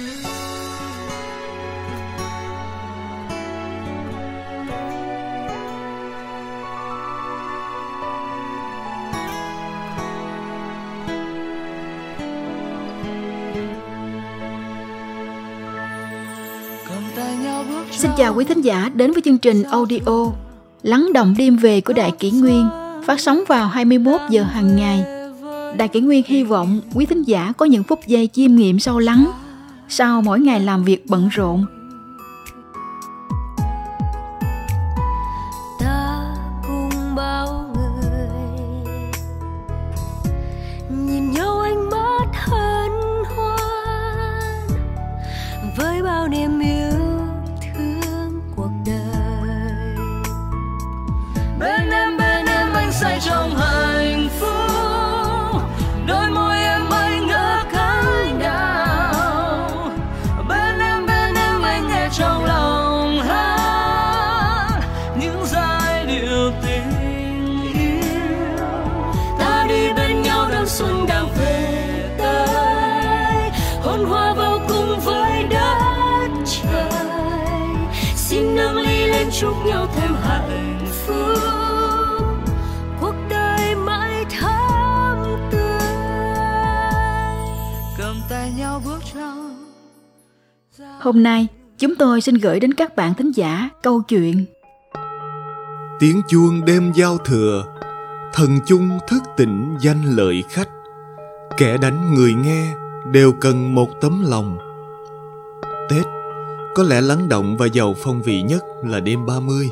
Xin chào quý thính giả đến với chương trình audio Lắng động đêm về của Đại Kỷ Nguyên, phát sóng vào 21 giờ hàng ngày. Đại Kỷ Nguyên hy vọng quý thính giả có những phút giây chiêm nghiệm sâu lắng sau mỗi ngày làm việc bận rộn hôm nay chúng tôi xin gửi đến các bạn thính giả câu chuyện tiếng chuông đêm giao thừa thần chung thức tỉnh danh lợi khách kẻ đánh người nghe đều cần một tấm lòng tết có lẽ lắng động và giàu phong vị nhất là đêm 30.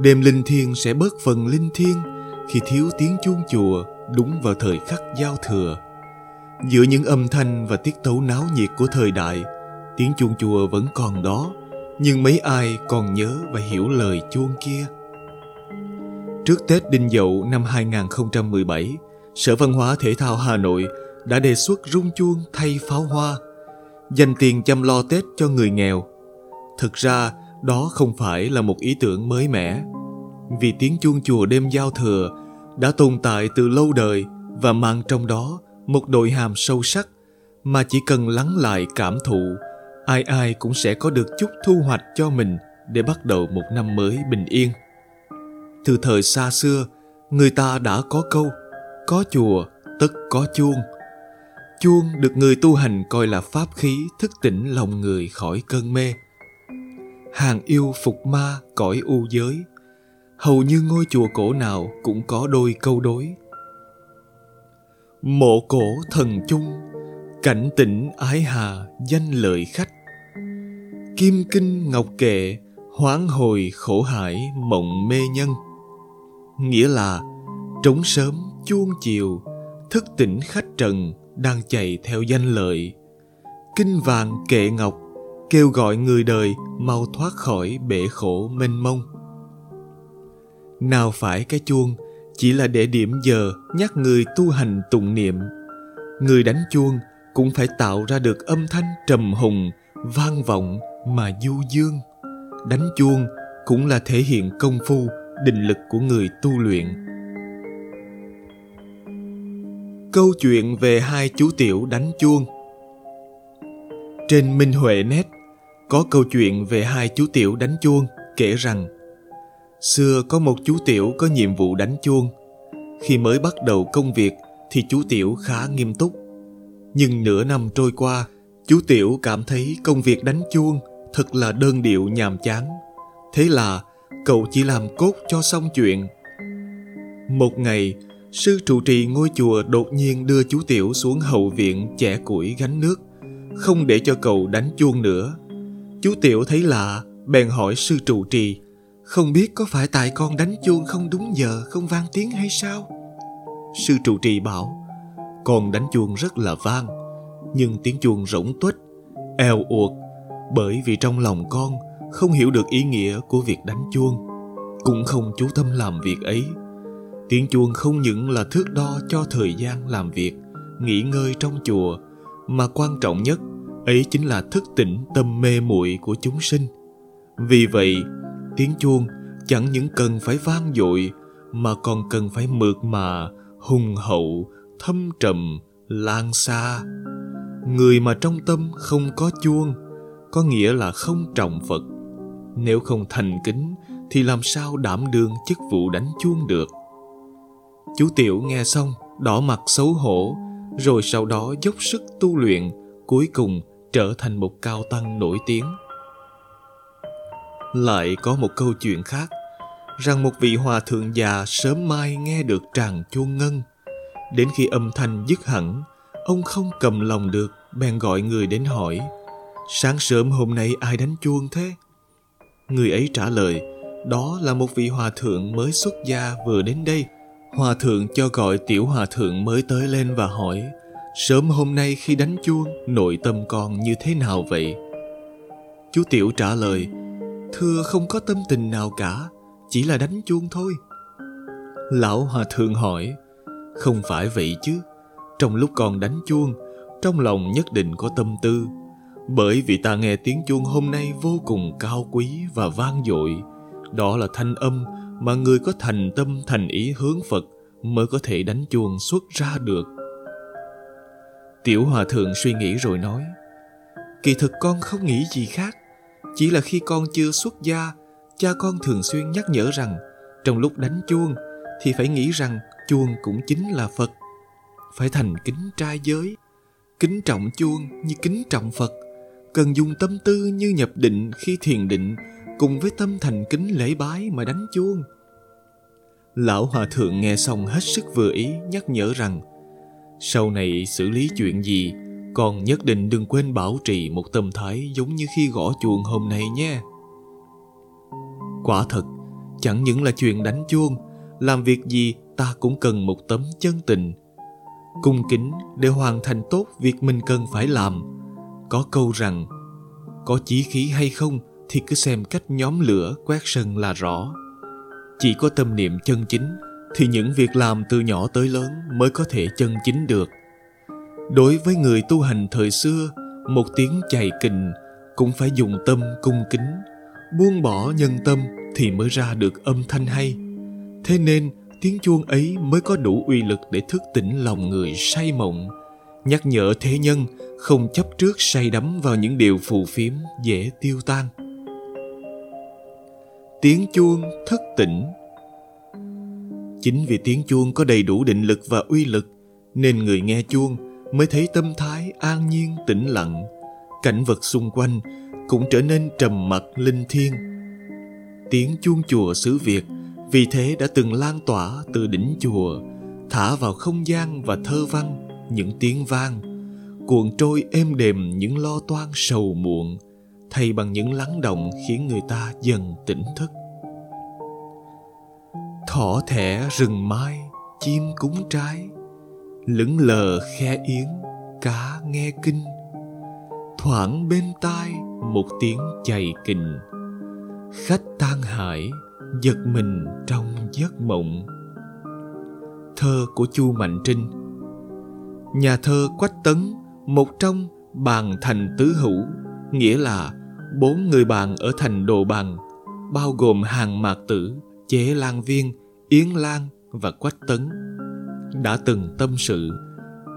Đêm linh thiêng sẽ bớt phần linh thiêng khi thiếu tiếng chuông chùa đúng vào thời khắc giao thừa. Giữa những âm thanh và tiết tấu náo nhiệt của thời đại, tiếng chuông chùa vẫn còn đó, nhưng mấy ai còn nhớ và hiểu lời chuông kia. Trước Tết Đinh Dậu năm 2017, Sở Văn hóa Thể thao Hà Nội đã đề xuất rung chuông thay pháo hoa – dành tiền chăm lo Tết cho người nghèo. Thực ra, đó không phải là một ý tưởng mới mẻ. Vì tiếng chuông chùa đêm giao thừa đã tồn tại từ lâu đời và mang trong đó một nội hàm sâu sắc mà chỉ cần lắng lại cảm thụ, ai ai cũng sẽ có được chút thu hoạch cho mình để bắt đầu một năm mới bình yên. Từ thời xa xưa, người ta đã có câu, có chùa, tất có chuông – Chuông được người tu hành coi là pháp khí thức tỉnh lòng người khỏi cơn mê. Hàng yêu phục ma cõi u giới, hầu như ngôi chùa cổ nào cũng có đôi câu đối. Mộ cổ thần chung, cảnh tỉnh ái hà danh lợi khách. Kim kinh ngọc kệ, hoáng hồi khổ hải mộng mê nhân. Nghĩa là trống sớm chuông chiều, thức tỉnh khách trần đang chạy theo danh lợi. Kinh vàng kệ ngọc kêu gọi người đời mau thoát khỏi bể khổ mênh mông. Nào phải cái chuông chỉ là để điểm giờ nhắc người tu hành tụng niệm. Người đánh chuông cũng phải tạo ra được âm thanh trầm hùng vang vọng mà du dương. Đánh chuông cũng là thể hiện công phu, định lực của người tu luyện. Câu chuyện về hai chú tiểu đánh chuông. Trên Minh Huệ Net, có câu chuyện về hai chú tiểu đánh chuông kể rằng, Xưa có một chú tiểu có nhiệm vụ đánh chuông. Khi mới bắt đầu công việc thì chú tiểu khá nghiêm túc. Nhưng nửa năm trôi qua, Chú tiểu cảm thấy công việc đánh chuông thật là đơn điệu nhàm chán Thế là cậu chỉ làm cốt cho xong chuyện Một ngày Sư trụ trì ngôi chùa đột nhiên đưa chú Tiểu xuống hậu viện chẻ củi gánh nước, không để cho cậu đánh chuông nữa. Chú Tiểu thấy lạ, bèn hỏi sư trụ trì, không biết có phải tại con đánh chuông không đúng giờ, không vang tiếng hay sao? Sư trụ trì bảo, con đánh chuông rất là vang, nhưng tiếng chuông rỗng tuếch, eo uột, bởi vì trong lòng con không hiểu được ý nghĩa của việc đánh chuông, cũng không chú tâm làm việc ấy Tiếng chuông không những là thước đo cho thời gian làm việc, nghỉ ngơi trong chùa, mà quan trọng nhất ấy chính là thức tỉnh tâm mê muội của chúng sinh. Vì vậy, tiếng chuông chẳng những cần phải vang dội mà còn cần phải mượt mà, hùng hậu, thâm trầm, lan xa. người mà trong tâm không có chuông có nghĩa là không trọng phật. Nếu không thành kính, thì làm sao đảm đương chức vụ đánh chuông được? Chú tiểu nghe xong, đỏ mặt xấu hổ, rồi sau đó dốc sức tu luyện, cuối cùng trở thành một cao tăng nổi tiếng. Lại có một câu chuyện khác, rằng một vị hòa thượng già sớm mai nghe được tràng chuông ngân. Đến khi âm thanh dứt hẳn, ông không cầm lòng được, bèn gọi người đến hỏi sáng sớm hôm nay ai đánh chuông thế? Người ấy trả lời, đó là một vị hòa thượng mới xuất gia vừa đến đây. Hòa thượng cho gọi tiểu hòa thượng mới tới lên và hỏi, sớm hôm nay khi đánh chuông, nội tâm con như thế nào vậy? Chú tiểu trả lời, thưa không có tâm tình nào cả, chỉ là đánh chuông thôi. Lão hòa thượng hỏi, không phải vậy chứ, trong lúc con đánh chuông, trong lòng nhất định có tâm tư bởi vì ta nghe tiếng chuông hôm nay vô cùng cao quý và vang dội. Đó là thanh âm mà người có thành tâm, thành ý hướng phật mới có thể đánh chuông xuất ra được. Tiểu hòa thượng suy nghĩ rồi nói, kỳ thực con không nghĩ gì khác. Chỉ là khi con chưa xuất gia, cha con thường xuyên nhắc nhở rằng trong lúc đánh chuông thì phải nghĩ rằng chuông cũng chính là phật. Phải thành kính trai giới, kính trọng chuông như kính trọng phật cần dùng tâm tư như nhập định khi thiền định, cùng với tâm thành kính lễ bái mà đánh chuông. Lão hòa thượng nghe xong hết sức vừa ý, nhắc nhở rằng, sau này xử lý chuyện gì con nhất định đừng quên bảo trì một tâm thái giống như khi gõ chuông hôm nay nhé. Quả thật, chẳng những là chuyện đánh chuông, làm việc gì ta cũng cần một tấm chân tình. Cung kính để hoàn thành tốt việc mình cần phải làm có câu rằng, có chí khí hay không thì cứ xem cách nhóm lửa quét sân là rõ. Chỉ có tâm niệm chân chính thì những việc làm từ nhỏ tới lớn mới có thể chân chính được. Đối với người tu hành thời xưa, một tiếng chày kình cũng phải dùng tâm cung kính, buông bỏ nhân tâm thì mới ra được âm thanh hay. Thế nên tiếng chuông ấy mới có đủ uy lực để thức tỉnh lòng người say mộng nhắc nhở thế nhân không chấp trước say đắm vào những điều phù phiếm dễ tiêu tan. Tiếng chuông thức tỉnh. Chính vì tiếng chuông có đầy đủ định lực và uy lực, nên người nghe chuông mới thấy tâm thái an nhiên, tĩnh lặng. Cảnh vật xung quanh cũng trở nên trầm mặc, linh thiêng. Tiếng chuông chùa xứ việt vì thế đã từng lan tỏa từ đỉnh chùa, thả vào không gian và thơ văn những tiếng vang cuộn trôi êm đềm những lo toan sầu muộn, thay bằng những lắng động khiến người ta dần tỉnh thức. Thỏ thẻ rừng mai, chim cúng trái lững lờ khe yến, cá nghe kinh. Thoảng bên tai một tiếng chày kình, khách tan hải, giật mình trong giấc mộng. Thơ của chu mạnh trinh nhà thơ quách tấn, một trong bàn thành tứ hữu, nghĩa là bốn người bạn ở thành đồ bằng, bao gồm hàng mạc tử, chế lan viên, yến lan và quách tấn. Đã từng tâm sự,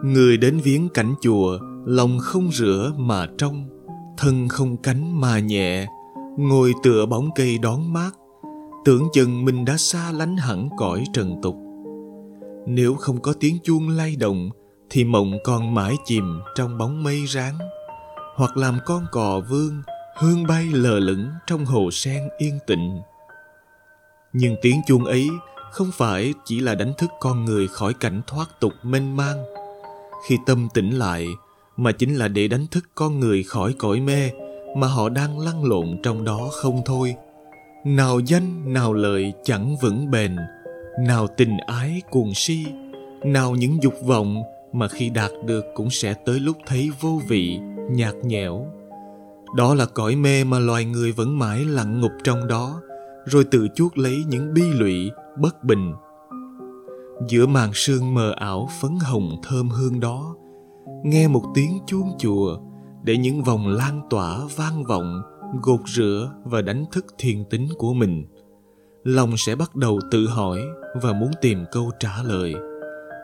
người đến viếng cảnh chùa, lòng không rửa mà trong, thân không cánh mà nhẹ, ngồi tựa bóng cây đón mát, tưởng chừng mình đã xa lánh hẳn cõi trần tục. Nếu không có tiếng chuông lay động thì mộng còn mãi chìm trong bóng mây ráng. Hoặc làm con cò vương, hương bay lờ lững trong hồ sen yên tịnh nhưng tiếng chuông ấy không phải chỉ là đánh thức con người khỏi cảnh thoát tục mênh mang. Khi tâm tỉnh lại, mà chính là để đánh thức con người khỏi cõi mê mà họ đang lăn lộn trong đó không thôi. Nào danh, nào lợi chẳng vững bền, nào tình ái cuồng si, nào những dục vọng mà khi đạt được cũng sẽ tới lúc thấy vô vị, nhạt nhẽo. Đó là cõi mê mà loài người vẫn mãi lặng ngục trong đó, rồi tự chuốc lấy những bi lụy, bất bình. Giữa màn sương mờ ảo phấn hồng thơm hương đó, nghe một tiếng chuông chùa để những vòng lan tỏa vang vọng, gột rửa và đánh thức thiền tính của mình. Lòng sẽ bắt đầu tự hỏi và muốn tìm câu trả lời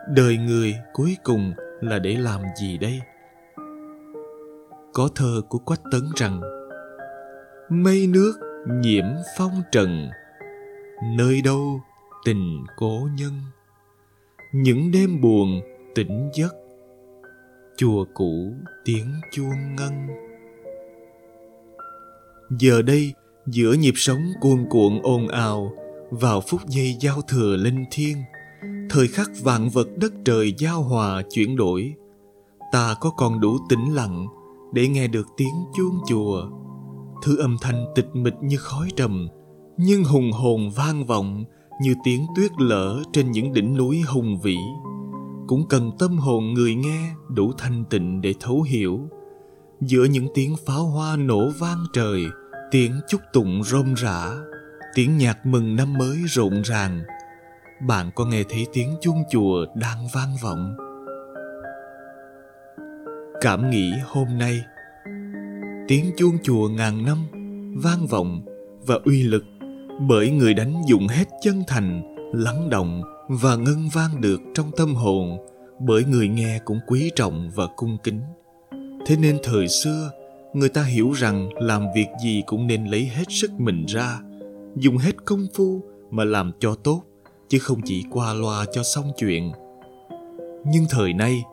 đời người cuối cùng là để làm gì đây có thơ của Quách Tấn rằng Mây nước nhiễm phong trần, nơi đâu tình cố nhân. Những đêm buồn tỉnh giấc, chùa cũ tiếng chuông ngân. Giờ đây, giữa nhịp sống cuồn cuộn ồn ào, vào phút giây giao thừa linh thiêng, thời khắc vạn vật đất trời giao hòa chuyển đổi, ta có còn đủ tĩnh lặng để nghe được tiếng chuông chùa. Thứ âm thanh tịch mịch như khói trầm nhưng hùng hồn vang vọng như tiếng tuyết lở trên những đỉnh núi hùng vĩ. Cũng cần tâm hồn người nghe đủ thanh tịnh để thấu hiểu. Giữa những tiếng pháo hoa nổ vang trời tiếng chúc tụng rôm rã tiếng nhạc mừng năm mới rộn ràng bạn có nghe thấy tiếng chuông chùa đang vang vọng? Cảm nghĩ hôm nay, tiếng chuông chùa ngàn năm vang vọng và uy lực bởi người đánh dụng hết chân thành, lắng động và ngân vang được trong tâm hồn bởi người nghe cũng quý trọng và cung kính. Thế nên thời xưa, người ta hiểu rằng làm việc gì cũng nên lấy hết sức mình ra, dùng hết công phu mà làm cho tốt chứ không chỉ qua loa cho xong chuyện. Nhưng thời nay,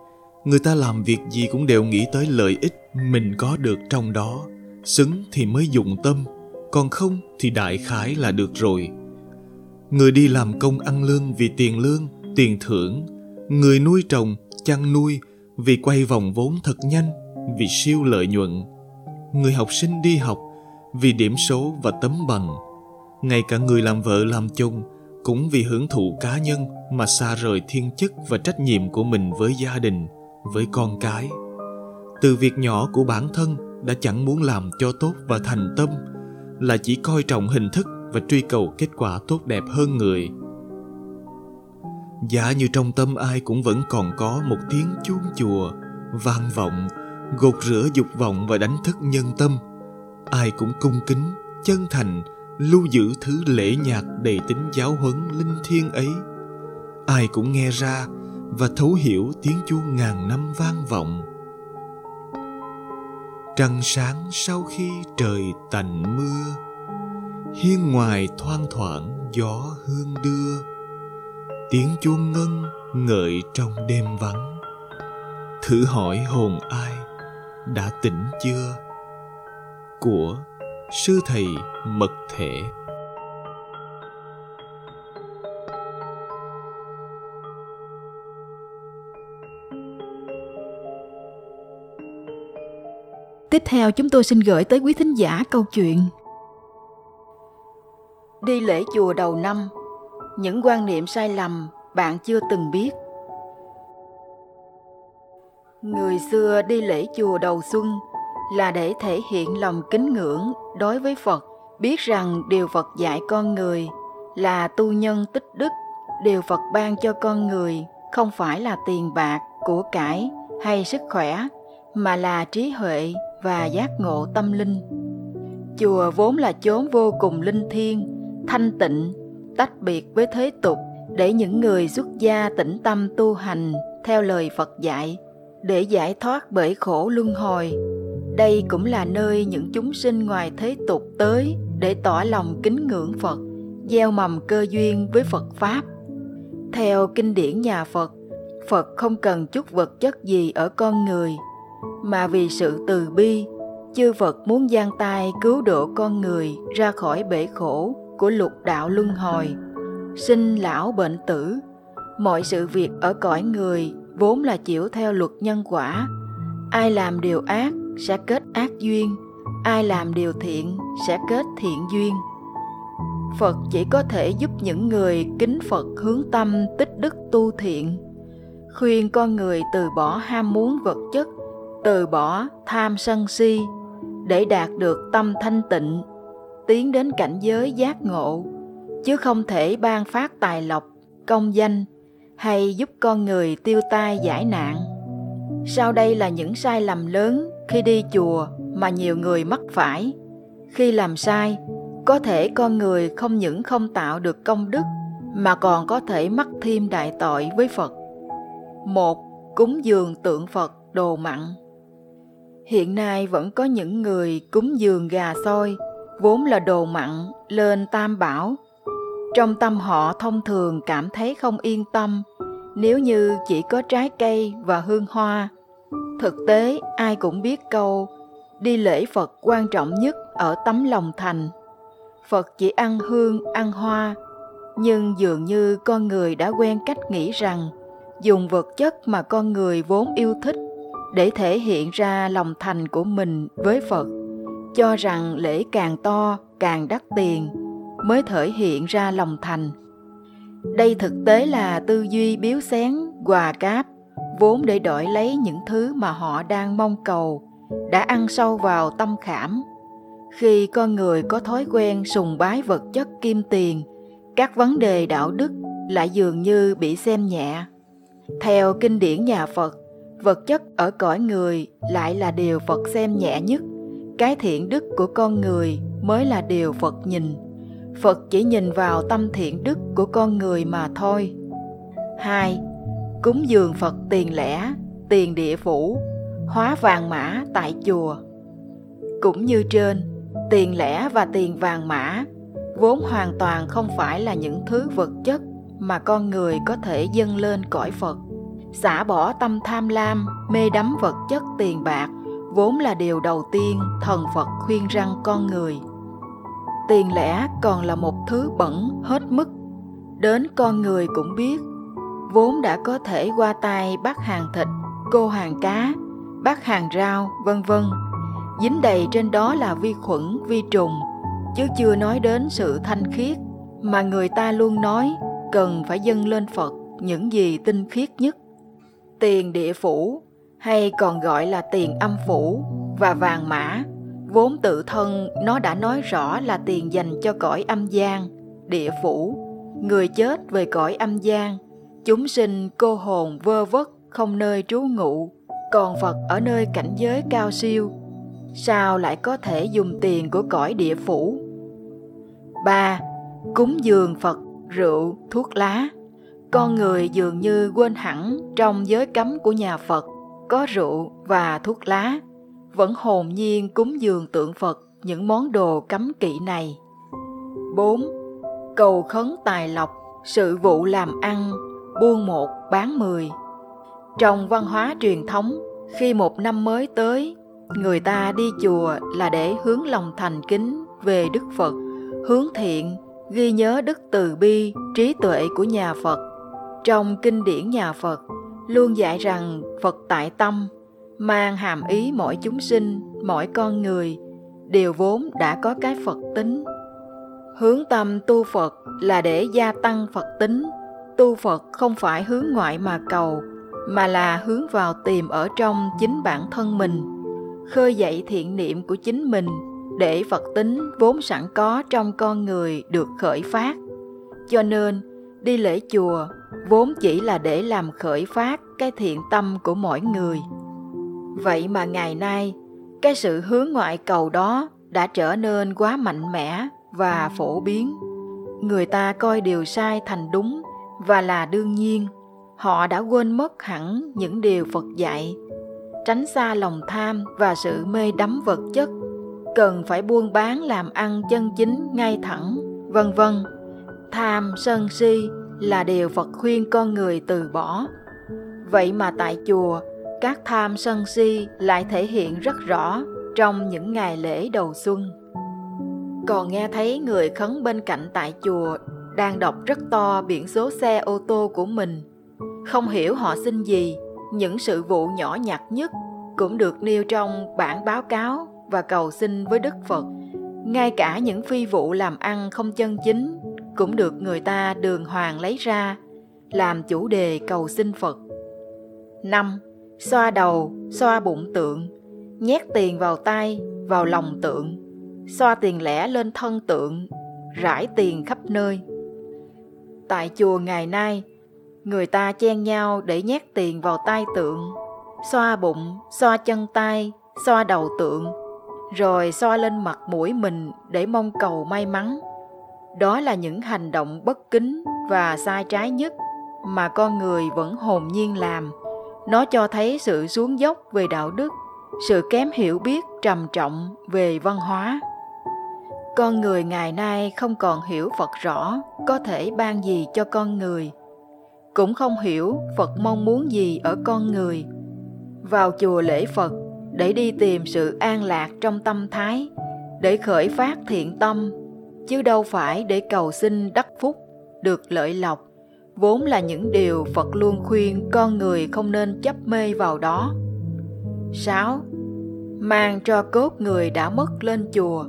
người ta làm việc gì cũng đều nghĩ tới lợi ích mình có được trong đó. Xứng thì mới dụng tâm, còn không thì đại khái là được rồi. Người đi làm công ăn lương vì tiền lương, tiền thưởng. Người nuôi trồng, chăn nuôi vì quay vòng vốn thật nhanh, vì siêu lợi nhuận. Người học sinh đi học vì điểm số và tấm bằng. Ngay cả người làm vợ làm chồng cũng vì hưởng thụ cá nhân mà xa rời thiên chức và trách nhiệm của mình với gia đình, với con cái. Từ việc nhỏ của bản thân đã chẳng muốn làm cho tốt và thành tâm, là chỉ coi trọng hình thức và truy cầu kết quả tốt đẹp hơn người. Giả như trong tâm ai cũng vẫn còn có một tiếng chuông chùa, vang vọng, gột rửa dục vọng và đánh thức nhân tâm. Ai cũng cung kính, chân thành lưu giữ thứ lễ nhạc đầy tính giáo huấn linh thiêng ấy. Ai cũng nghe ra và thấu hiểu tiếng chuông ngàn năm vang vọng. Trăng sáng sau khi trời tạnh mưa, hiên ngoài thoang thoảng gió hương đưa, tiếng chuông ngân ngợi trong đêm vắng. Thử hỏi hồn ai, đã tỉnh chưa? Của sư thầy mật thể. Tiếp theo chúng tôi xin gửi tới quý thính giả câu chuyện. Đi lễ chùa đầu năm, Những quan niệm sai lầm bạn chưa từng biết. Người xưa đi lễ chùa đầu xuân là để thể hiện lòng kính ngưỡng đối với Phật, biết rằng điều Phật dạy con người là tu nhân tích đức, điều Phật ban cho con người không phải là tiền bạc, của cải hay sức khỏe, mà là trí huệ và giác ngộ tâm linh. Chùa vốn là chốn vô cùng linh thiêng, thanh tịnh, tách biệt với thế tục để những người xuất gia tĩnh tâm tu hành theo lời Phật dạy để giải thoát bởi khổ luân hồi. Đây cũng là nơi những chúng sinh ngoài thế tục tới để tỏ lòng kính ngưỡng Phật, gieo mầm cơ duyên với Phật Pháp. Theo kinh điển nhà Phật, Phật không cần chút vật chất gì ở con người – mà vì sự từ bi chư phật muốn giang tay cứu độ con người ra khỏi bể khổ của lục đạo luân hồi sinh lão bệnh tử mọi sự việc ở cõi người vốn là chịu theo luật nhân quả ai làm điều ác sẽ kết ác duyên. Ai làm điều thiện sẽ kết thiện duyên. Phật chỉ có thể giúp những người kính phật hướng tâm tích đức tu thiện, khuyên con người từ bỏ ham muốn vật chất, từ bỏ tham sân si để đạt được tâm thanh tịnh, tiến đến cảnh giới giác ngộ, chứ không thể ban phát tài lộc, công danh hay giúp con người tiêu tai giải nạn sau đây là những sai lầm lớn khi đi chùa mà nhiều người mắc phải khi làm sai có thể con người không những không tạo được công đức mà còn có thể mắc thêm đại tội với phật một cúng dường tượng phật đồ mặn Hiện nay vẫn có những người cúng dường gà soi, vốn là đồ mặn, lên tam bảo. Trong tâm họ thông thường cảm thấy không yên tâm nếu như chỉ có trái cây và hương hoa. Thực tế, ai cũng biết câu đi lễ Phật quan trọng nhất ở tấm lòng thành. Phật chỉ ăn hương, ăn hoa, nhưng dường như con người đã quen cách nghĩ rằng dùng vật chất mà con người vốn yêu thích để thể hiện ra lòng thành của mình với Phật, cho rằng lễ càng to, càng đắt tiền mới thể hiện ra lòng thành. Đây thực tế là tư duy biếu xén, quà cáp, vốn để đổi lấy những thứ mà họ đang mong cầu, đã ăn sâu vào tâm khảm. Khi con người có thói quen sùng bái vật chất kim tiền, các vấn đề đạo đức lại dường như bị xem nhẹ. Theo kinh điển nhà Phật, vật chất ở cõi người lại là điều Phật xem nhẹ nhất. Cái thiện đức của con người mới là điều Phật nhìn. Phật chỉ nhìn vào tâm thiện đức của con người mà thôi. hai Cúng dường Phật tiền lẻ, tiền địa phủ, hóa vàng mã tại chùa. Cũng như trên, tiền lẻ và tiền vàng mã vốn hoàn toàn không phải là những thứ vật chất mà con người có thể dâng lên cõi Phật. Xả bỏ tâm tham lam, mê đắm vật chất tiền bạc vốn là điều đầu tiên thần Phật khuyên răng con người. Tiền lẻ còn là một thứ bẩn hết mức, đến con người cũng biết, vốn đã có thể qua tay bắt hàng thịt, cô hàng cá, bắt hàng rau, vân vân. Dính đầy trên đó là vi khuẩn, vi trùng, chứ chưa nói đến sự thanh khiết mà người ta luôn nói cần phải dâng lên Phật những gì tinh khiết nhất. Tiền địa phủ hay còn gọi là tiền âm phủ và vàng mã vốn tự thân nó đã nói rõ là tiền dành cho cõi âm gian, địa phủ, người chết về cõi âm gian, chúng sinh cô hồn vơ vất không nơi trú ngụ, còn Phật ở nơi cảnh giới cao siêu, sao lại có thể dùng tiền của cõi địa phủ 3. Cúng dường Phật, rượu, thuốc lá. Con người dường như quên hẳn trong giới cấm của nhà Phật có rượu và thuốc lá, vẫn hồn nhiên cúng dường tượng Phật những món đồ cấm kỵ này. 4. Cầu khấn tài lộc, sự vụ làm ăn, buôn một bán mười. Trong văn hóa truyền thống, khi một năm mới tới, người ta đi chùa là để hướng lòng thành kính về Đức Phật hướng thiện, ghi nhớ đức từ bi, trí tuệ của nhà Phật. Trong kinh điển nhà Phật, luôn dạy rằng Phật tại tâm, mang hàm ý mỗi chúng sinh, mỗi con người, đều vốn đã có cái Phật tính. Hướng tâm tu Phật là để gia tăng Phật tính, tu Phật không phải hướng ngoại mà cầu, mà là hướng vào tìm ở trong chính bản thân mình, khơi dậy thiện niệm của chính mình để Phật tính vốn sẵn có trong con người được khởi phát. Cho nên, đi lễ chùa vốn chỉ là để làm khởi phát cái thiện tâm của mỗi người. Vậy mà ngày nay, cái sự hướng ngoại cầu đó đã trở nên quá mạnh mẽ và phổ biến. Người ta coi điều sai thành đúng và là đương nhiên. Họ đã quên mất hẳn những điều Phật dạy, tránh xa lòng tham và sự mê đắm vật chất cần phải buôn bán làm ăn chân chính ngay thẳng, vân vân. Tham, sân si là điều Phật khuyên con người từ bỏ. Vậy mà tại chùa, các tham sân si lại thể hiện rất rõ trong những ngày lễ đầu xuân. Còn nghe thấy người khấn bên cạnh tại chùa đang đọc rất to biển số xe ô tô của mình. Không hiểu họ xin gì, những sự vụ nhỏ nhặt nhất cũng được nêu trong bản báo cáo và cầu xin với Đức Phật. Ngay cả những phi vụ làm ăn không chân chính cũng được người ta đường hoàng lấy ra làm chủ đề cầu xin Phật. 5. Xoa đầu, xoa bụng tượng, nhét tiền vào tay, vào lòng tượng, xoa tiền lẻ lên thân tượng, rải tiền khắp nơi. Tại chùa ngày nay, người ta chen nhau để nhét tiền vào tay tượng, xoa bụng, xoa chân tay, xoa đầu tượng, rồi xoa lên mặt mũi mình để mong cầu may mắn. Đó là những hành động bất kính và sai trái nhất mà con người vẫn hồn nhiên làm. Nó cho thấy sự xuống dốc về đạo đức sự kém hiểu biết trầm trọng về văn hóa con người ngày nay không còn hiểu phật rõ, có thể ban gì cho con người? Cũng không hiểu phật mong muốn gì ở con người. Vào chùa lễ phật, để đi tìm sự an lạc trong tâm thái, để khởi phát thiện tâm, chứ đâu phải để cầu xin đắc phúc, được lợi lộc. Vốn là những điều phật luôn khuyên con người không nên chấp mê vào đó. 6. Mang cho cốt người đã mất lên chùa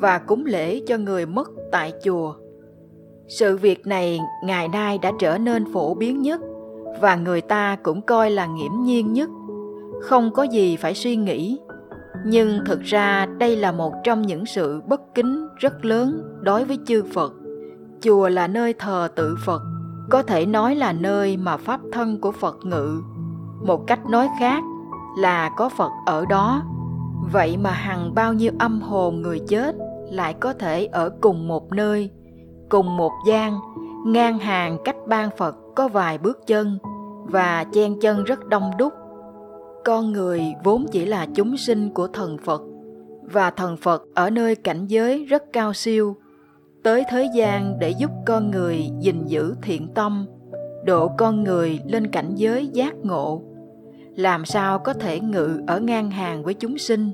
và cúng lễ cho người mất tại chùa. Sự việc này ngày nay đã trở nên phổ biến nhất và người ta cũng coi là nghiễm nhiên nhất. Không có gì phải suy nghĩ. Nhưng thực ra đây là một trong những sự bất kính rất lớn đối với chư Phật. Chùa là nơi thờ tự Phật, có thể nói là nơi mà pháp thân của Phật ngự. Một cách nói khác là có Phật ở đó. Vậy mà hằng bao nhiêu âm hồn người chết lại có thể ở cùng một nơi, cùng một gian, ngang hàng cách ban Phật có vài bước chân và chen chân rất đông đúc. Con người vốn chỉ là chúng sinh của thần Phật và thần Phật ở nơi cảnh giới rất cao siêu, tới thế gian để giúp con người gìn giữ thiện tâm, độ con người lên cảnh giới giác ngộ làm sao có thể ngự ở ngang hàng với chúng sinh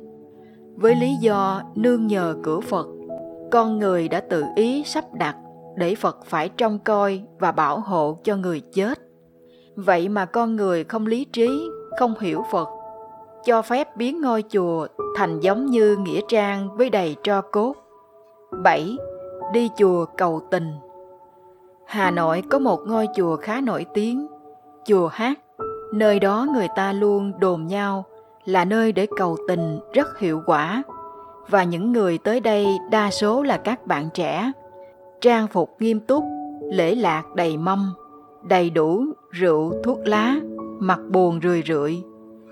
với lý do nương nhờ cửa phật con người đã tự ý sắp đặt để phật phải trông coi và bảo hộ cho người chết. Vậy mà con người không lý trí không hiểu phật cho phép biến ngôi chùa thành giống như nghĩa trang với đầy tro cốt. 7. Đi chùa cầu tình. Hà Nội có một ngôi chùa khá nổi tiếng, chùa Hát. Nơi đó người ta luôn đồn nhau là nơi để cầu tình rất hiệu quả. Và những người tới đây đa số là các bạn trẻ. Trang phục nghiêm túc, lễ lạc đầy mâm, đầy đủ rượu, thuốc lá mặt buồn rười rượi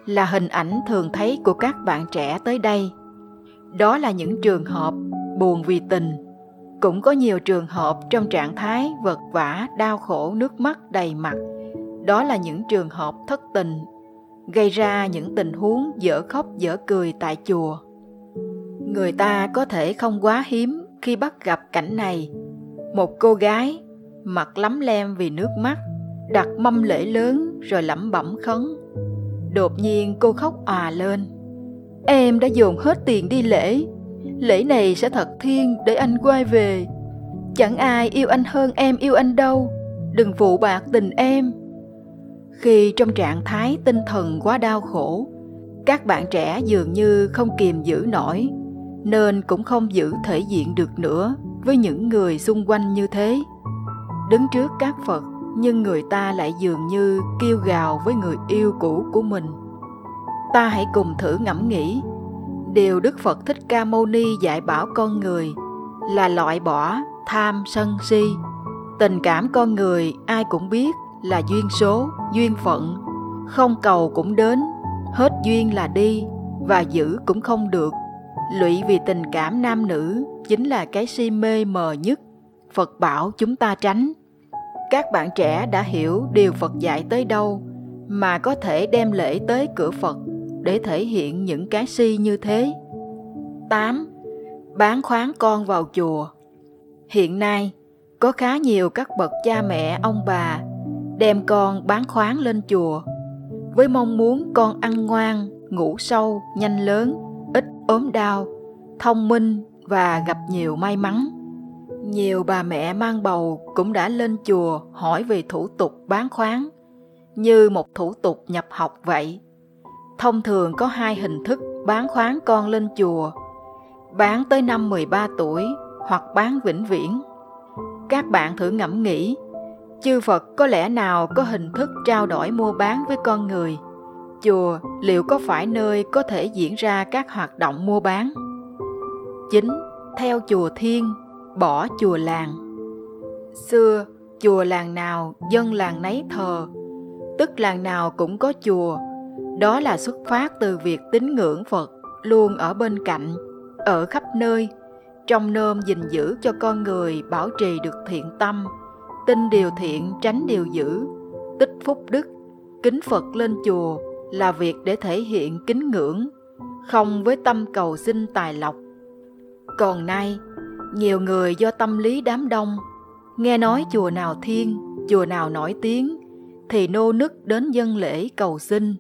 là hình ảnh thường thấy của các bạn trẻ tới đây. Đó là những trường hợp buồn vì tình. Cũng có nhiều trường hợp trong trạng thái vật vã đau khổ, nước mắt, đầy mặt. Đó là những trường hợp thất tình gây ra những tình huống dở khóc dở cười tại chùa. Người ta có thể không quá hiếm khi bắt gặp cảnh này. Một cô gái, mặt lắm lem vì nước mắt, đặt mâm lễ lớn rồi lẩm bẩm khấn. Đột nhiên cô khóc òa lên. Em đã dồn hết tiền đi lễ. Lễ này sẽ thật thiên để anh quay về. Chẳng ai yêu anh hơn em yêu anh đâu. Đừng phụ bạc tình em khi trong trạng thái tinh thần quá đau khổ, các bạn trẻ dường như không kiềm giữ nổi, nên cũng không giữ thể diện được nữa với những người xung quanh như thế. Đứng trước các phật, nhưng người ta lại dường như kêu gào với người yêu cũ của mình. Ta hãy cùng thử ngẫm nghĩ, điều đức phật thích ca mâu ni dạy bảo con người là loại bỏ tham sân si. Tình cảm con người ai cũng biết là duyên số duyên phận. Không cầu cũng đến hết duyên là đi và giữ cũng không được. Lụy vì tình cảm nam nữ chính là cái si mê mờ nhất. Phật bảo chúng ta tránh. Các bạn trẻ đã hiểu điều phật dạy tới đâu mà có thể đem lễ tới cửa phật để thể hiện những cái si như thế. 8. Bán khoán con vào chùa. Hiện nay, có khá nhiều các bậc cha mẹ, ông bà đem con bán khoáng lên chùa, với mong muốn con ăn ngoan, ngủ sâu, nhanh lớn, ít ốm đau, thông minh và gặp nhiều may mắn. Nhiều bà mẹ mang bầu cũng đã lên chùa hỏi về thủ tục bán khoáng, như một thủ tục nhập học vậy. Thông thường có hai hình thức bán khoáng con lên chùa, bán tới năm 13 tuổi hoặc bán vĩnh viễn. Các bạn thử ngẫm nghĩ chư Phật có lẽ nào có hình thức trao đổi mua bán với con người? Chùa liệu có phải nơi có thể diễn ra các hoạt động mua bán? Chính, theo chùa thiên, bỏ chùa làng. Xưa, chùa làng nào dân làng nấy thờ, tức làng nào cũng có chùa. Đó là xuất phát từ việc tín ngưỡng Phật luôn ở bên cạnh, ở khắp nơi, trong nôm gìn giữ cho con người bảo trì được thiện tâm, tin điều thiện tránh điều dữ tích phúc đức kính phật lên chùa là việc để thể hiện kính ngưỡng không với tâm cầu xin tài lộc. Còn nay, nhiều người do tâm lý đám đông, nghe nói chùa nào thiên, chùa nào nổi tiếng, thì nô nức đến dân lễ cầu xin.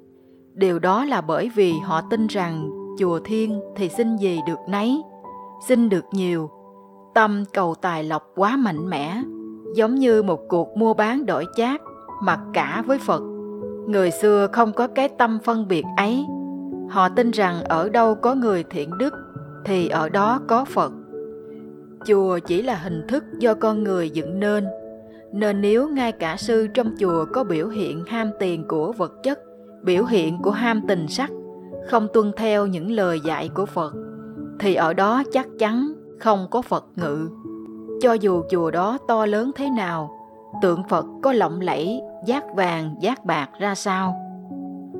Điều đó là bởi vì họ tin rằng chùa thiên thì xin gì được nấy, xin được nhiều. Tâm cầu tài lộc quá mạnh mẽ, giống như một cuộc mua bán đổi chác, mặc cả với Phật. Người xưa không có cái tâm phân biệt ấy. Họ tin rằng ở đâu có người thiện đức thì ở đó có Phật. Chùa chỉ là hình thức do con người dựng nên, nên nếu ngay cả sư trong chùa có biểu hiện ham tiền của vật chất, biểu hiện của ham tình sắc, không tuân theo những lời dạy của Phật, thì ở đó chắc chắn không có Phật ngự. Cho dù chùa đó to lớn thế nào, tượng Phật có lộng lẫy, giác vàng, giác bạc ra sao.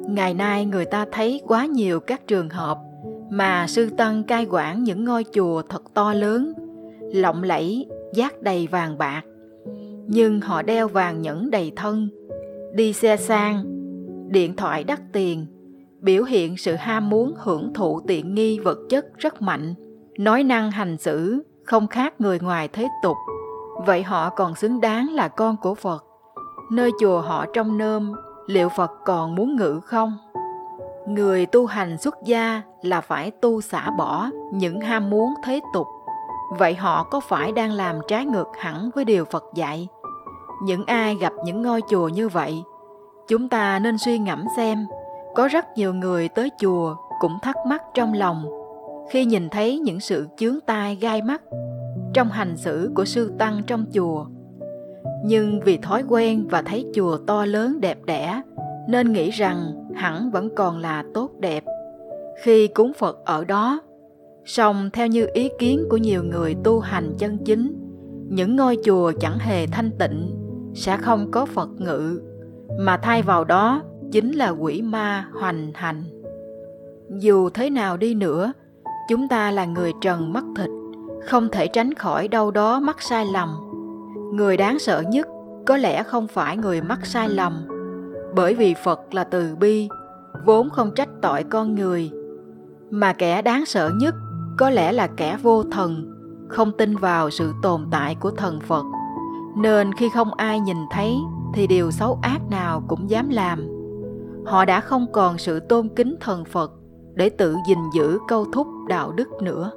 Ngày nay người ta thấy quá nhiều các trường hợp mà sư tăng cai quản những ngôi chùa thật to lớn, lộng lẫy, giác đầy vàng bạc. Nhưng họ đeo vàng nhẫn đầy thân, đi xe sang, điện thoại đắt tiền, biểu hiện sự ham muốn hưởng thụ tiện nghi vật chất rất mạnh, nói năng hành xử không khác người ngoài thế tục. Vậy họ còn xứng đáng là con của Phật. Nơi chùa họ trong nơm liệu Phật còn muốn ngự không? Người tu hành xuất gia là phải tu xả bỏ những ham muốn thế tục. Vậy họ có phải đang làm trái ngược hẳn với điều Phật dạy? Những ai gặp những ngôi chùa như vậy, chúng ta nên suy ngẫm xem, có rất nhiều người tới chùa cũng thắc mắc trong lòng khi nhìn thấy những sự chướng tai gai mắt trong hành xử của sư tăng trong chùa. Nhưng vì thói quen và thấy chùa to lớn đẹp đẽ nên nghĩ rằng hẳn vẫn còn là tốt đẹp khi cúng Phật ở đó. Song theo như ý kiến của nhiều người tu hành chân chính, những ngôi chùa chẳng hề thanh tịnh sẽ không có Phật ngự, mà thay vào đó chính là quỷ ma hoành hành. Dù thế nào đi nữa, chúng ta là người trần mắt thịt, không thể tránh khỏi đâu đó mắc sai lầm. Người đáng sợ nhất có lẽ không phải người mắc sai lầm, bởi vì Phật là từ bi, vốn không trách tội con người, mà kẻ đáng sợ nhất có lẽ là kẻ vô thần, không tin vào sự tồn tại của thần Phật, nên khi không ai nhìn thấy thì điều xấu ác nào cũng dám làm. Họ đã không còn sự tôn kính thần Phật để tự gìn giữ câu thúc đạo đức nữa.